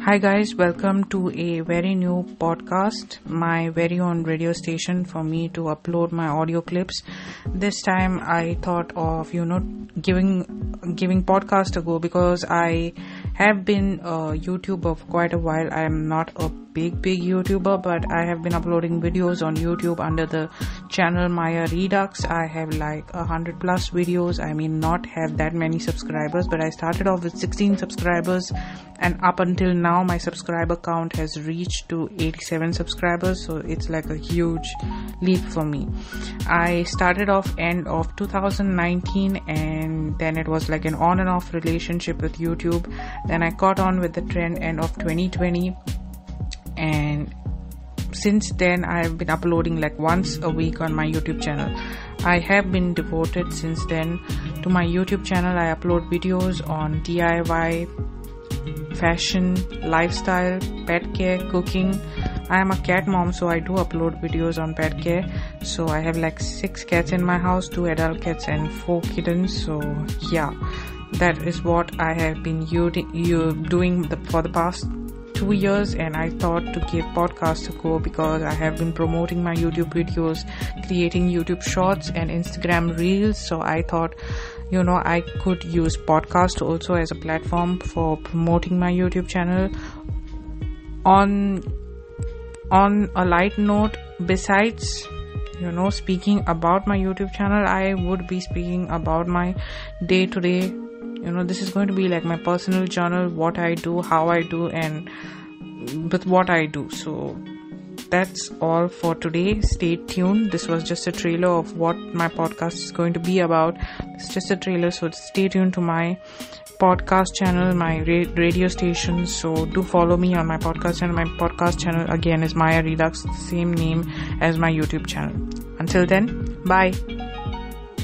Hi, guys, welcome to a very new podcast, my very own radio station for me to upload my audio clips. This time I thought of, you know, giving giving podcast a go because I have been a YouTuber for quite a while. I am not a big big YouTuber, but I have been uploading videos on YouTube under the channel Maya Redux. I have like a hundred plus videos. I mean, not have that many subscribers, but I started off with 16 subscribers, and up until now, my subscriber count has reached to 87 subscribers. So it's like a huge leap for me. I started off end of 2019, and then it was like an on and off relationship with YouTube. Then I caught on with the trend end of 2020 and since then i have been uploading like once a week on my youtube channel. I have been devoted since then to my youtube channel. I upload videos on diy fashion lifestyle pet care cooking. I am a cat mom so i do upload videos on pet care. So i have like six cats in my house two adult cats and four kittens. So yeah that is what i have been doing for the past two years and I thought to give podcast a go because I have been promoting my YouTube videos, creating YouTube shorts and Instagram reels. So I thought, you know, I could use podcast also as a platform for promoting my YouTube channel. On on a light note, besides you know speaking about my youtube channel i would be speaking about my day to day you know this is going to be like my personal journal what i do how i do and with what i do. So that's all for today. Stay tuned. This was just a trailer of what my podcast is going to be about. It's just a trailer so stay tuned to my podcast channel my ra- radio station. So do follow me on my podcast channel. My podcast channel again is maya redux same name as my youtube channel. Until then bye